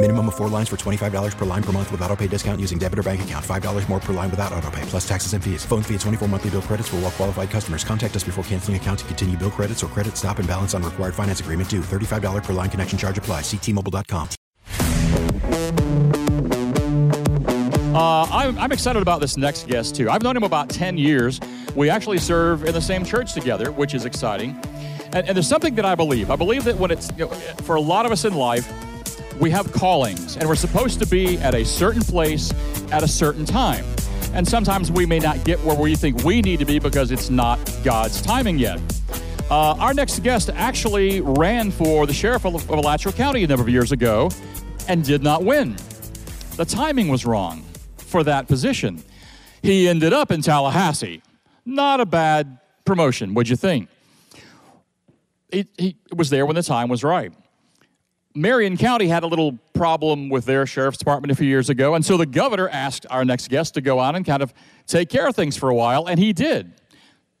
Minimum of four lines for $25 per line per month with auto pay discount using debit or bank account. $5 more per line without auto pay, plus taxes and fees. Phone fee at 24 monthly bill credits for all well qualified customers. Contact us before canceling account to continue bill credits or credit stop and balance on required finance agreement due. $35 per line connection charge apply. Ctmobile.com. Uh, I'm, I'm excited about this next guest, too. I've known him about 10 years. We actually serve in the same church together, which is exciting. And, and there's something that I believe. I believe that when it's, you know, for a lot of us in life, we have callings, and we're supposed to be at a certain place at a certain time. And sometimes we may not get where we think we need to be because it's not God's timing yet. Uh, our next guest actually ran for the sheriff of, of Alachua County a number of years ago and did not win. The timing was wrong for that position. He ended up in Tallahassee. Not a bad promotion, would you think? He, he was there when the time was right. Marion County had a little problem with their sheriff's department a few years ago, and so the governor asked our next guest to go out and kind of take care of things for a while, and he did.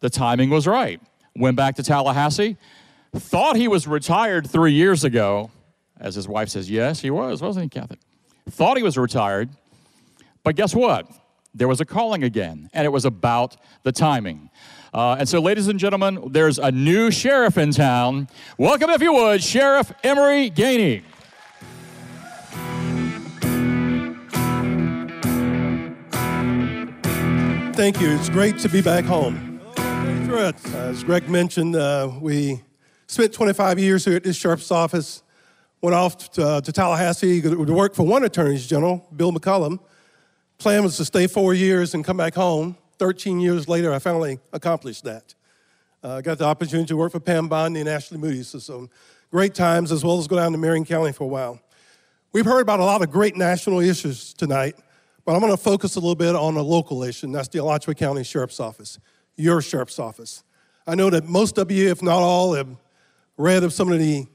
The timing was right. Went back to Tallahassee, thought he was retired three years ago, as his wife says, yes, he was, wasn't he, Kathy? Thought he was retired, but guess what? There was a calling again, and it was about the timing. Uh, and so, ladies and gentlemen, there's a new sheriff in town. Welcome, if you would, Sheriff Emery Gainey. Thank you. It's great to be back home. As Greg mentioned, uh, we spent 25 years here at this sheriff's office. Went off to, uh, to Tallahassee to work for one attorney general, Bill McCollum. Plan was to stay four years and come back home. 13 years later, I finally accomplished that. I uh, got the opportunity to work for Pam Bondi and Ashley Moody, so some great times, as well as go down to Marion County for a while. We've heard about a lot of great national issues tonight, but I'm going to focus a little bit on a local issue, and that's the Alachua County Sheriff's Office, your Sheriff's Office. I know that most of you, if not all, have read of some of the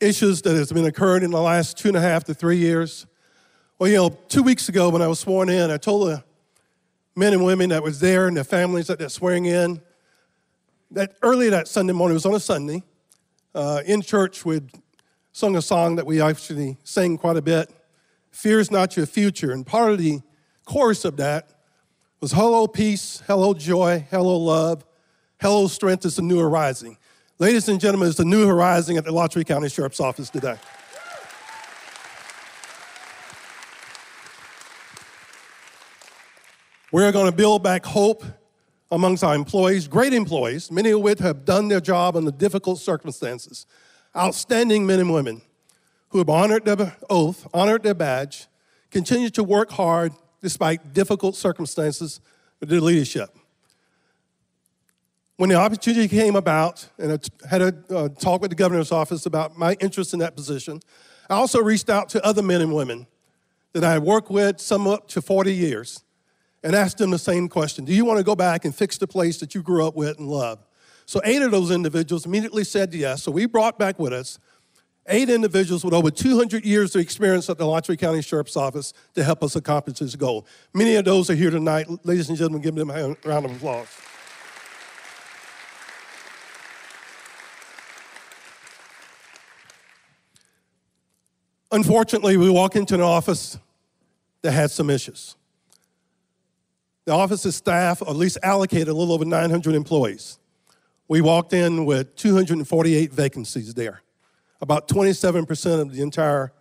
issues that has been occurring in the last two and a half to three years. Well, you know, two weeks ago when I was sworn in, I told the men and women that was there and their families that they're swearing in. That early that Sunday morning, it was on a Sunday, uh, in church we'd sung a song that we actually sang quite a bit, Fear is Not Your Future. And part of the chorus of that was hello peace, hello joy, hello love, hello strength is the new horizon. Ladies and gentlemen, it's the new horizon at the Alachua County Sheriff's Office today. We're going to build back hope amongst our employees, great employees, many of which have done their job under difficult circumstances. Outstanding men and women who have honored their oath, honored their badge, continue to work hard despite difficult circumstances with their leadership. When the opportunity came about, and I had a uh, talk with the governor's office about my interest in that position, I also reached out to other men and women that I had worked with, some up to 40 years, and asked them the same question Do you want to go back and fix the place that you grew up with and loved? So, eight of those individuals immediately said yes. So, we brought back with us eight individuals with over 200 years of experience at the Alachua County Sheriff's Office to help us accomplish this goal. Many of those are here tonight. Ladies and gentlemen, give them a round of applause. Unfortunately, we walk into an office that had some issues. The office's staff, at least allocated a little over 900 employees. We walked in with 248 vacancies there, about 27% of the entire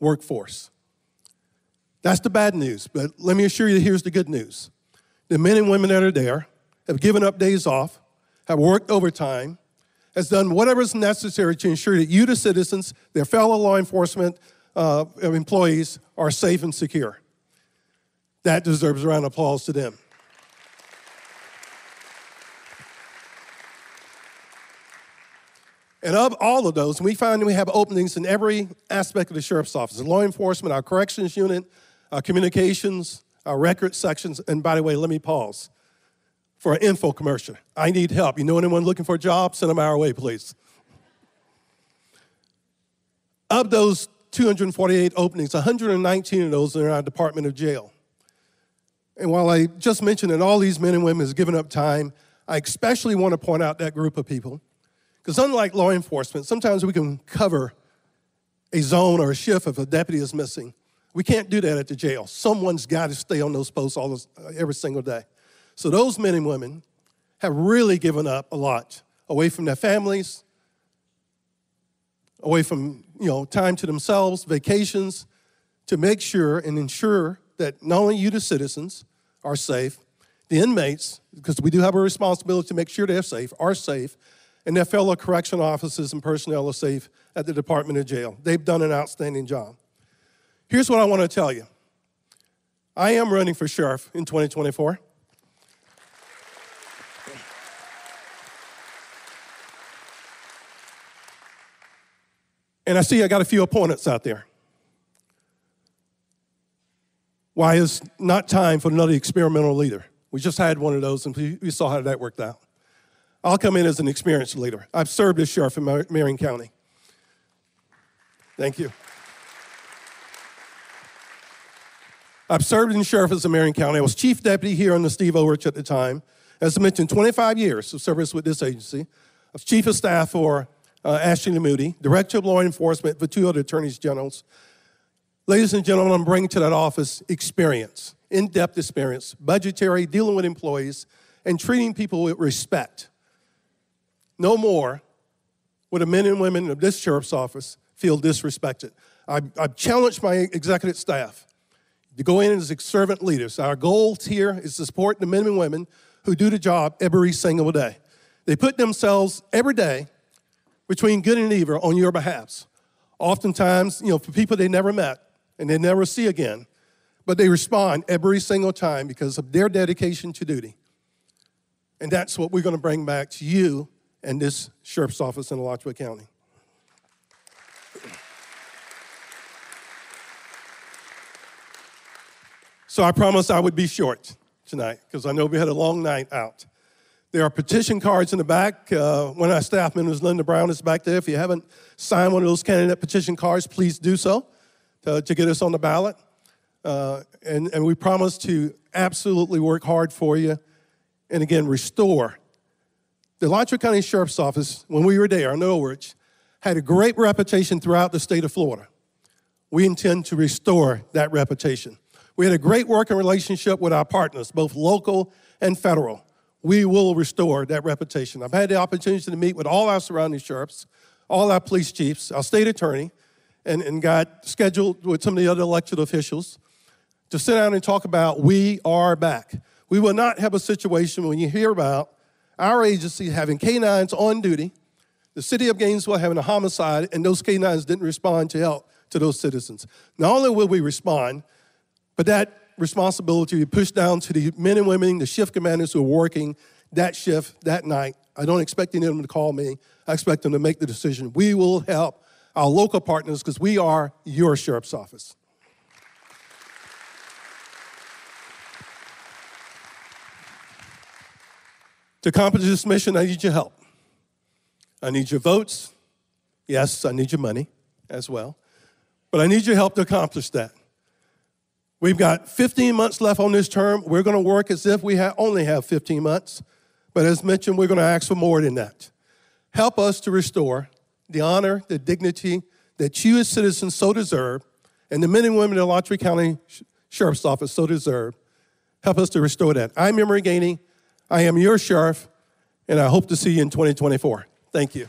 workforce. That's the bad news, but let me assure you here's the good news. The men and women that are there have given up days off, have worked overtime, has done whatever is necessary to ensure that you, the citizens, their fellow law enforcement uh, employees, are safe and secure. That deserves a round of applause to them. And of all of those, we find we have openings in every aspect of the sheriff's office law enforcement, our corrections unit, our communications, our record sections. And by the way, let me pause for an info commercial. I need help. You know anyone looking for a job? Send them our way, please. Of those 248 openings, 119 of those are in our Department of Jail. And while I just mentioned that all these men and women have given up time, I especially want to point out that group of people because unlike law enforcement, sometimes we can cover a zone or a shift if a deputy is missing. We can't do that at the jail. Someone's got to stay on those posts all this, uh, every single day. So those men and women have really given up a lot away from their families, away from you know time to themselves, vacations, to make sure and ensure that not only you, the citizens, are safe, the inmates, because we do have a responsibility to make sure they're safe, are safe, and their fellow correction officers and personnel are safe at the Department of Jail. They've done an outstanding job. Here's what I want to tell you I am running for sheriff in 2024. And I see I got a few opponents out there. Why is not time for another experimental leader? We just had one of those and we saw how that worked out. I'll come in as an experienced leader. I've served as sheriff in Marion County. Thank you. I've served in sheriff a Marion County. I was chief deputy here under Steve Oelrich at the time. As I mentioned, 25 years of service with this agency. I was chief of staff for uh, Ashley Moody, director of law enforcement for two other attorneys generals. Ladies and gentlemen, I'm bringing to that office experience, in depth experience, budgetary, dealing with employees, and treating people with respect. No more would the men and women of this sheriff's office feel disrespected. I've, I've challenged my executive staff to go in as servant leaders. Our goal here is to support the men and women who do the job every single day. They put themselves every day between good and evil on your behalf. Oftentimes, you know, for people they never met and they never see again, but they respond every single time because of their dedication to duty. And that's what we're going to bring back to you and this sheriff's office in Alachua County. So I promised I would be short tonight because I know we had a long night out. There are petition cards in the back. Uh, one of our staff members, Linda Brown, is back there. If you haven't signed one of those candidate petition cards, please do so to, to get us on the ballot. Uh, and, and we promise to absolutely work hard for you and again restore the Alachua County Sheriff's Office, when we were there in Norwich, had a great reputation throughout the state of Florida. We intend to restore that reputation. We had a great working relationship with our partners, both local and federal. We will restore that reputation. I've had the opportunity to meet with all our surrounding sheriffs, all our police chiefs, our state attorney, and, and got scheduled with some of the other elected officials to sit down and talk about we are back. We will not have a situation when you hear about our agency having canines on duty, the city of Gainesville having a homicide, and those canines didn't respond to help to those citizens. Not only will we respond, but that responsibility will be pushed down to the men and women, the shift commanders who are working that shift that night. I don't expect any of them to call me. I expect them to make the decision. We will help our local partners because we are your sheriff's office. To accomplish this mission, I need your help. I need your votes. Yes, I need your money as well. But I need your help to accomplish that. We've got 15 months left on this term. We're going to work as if we only have 15 months. But as mentioned, we're going to ask for more than that. Help us to restore the honor, the dignity that you as citizens so deserve, and the men and women in the County Sheriff's Office so deserve. Help us to restore that. I'm Emery Gainey. I am your sheriff, and I hope to see you in 2024. Thank you.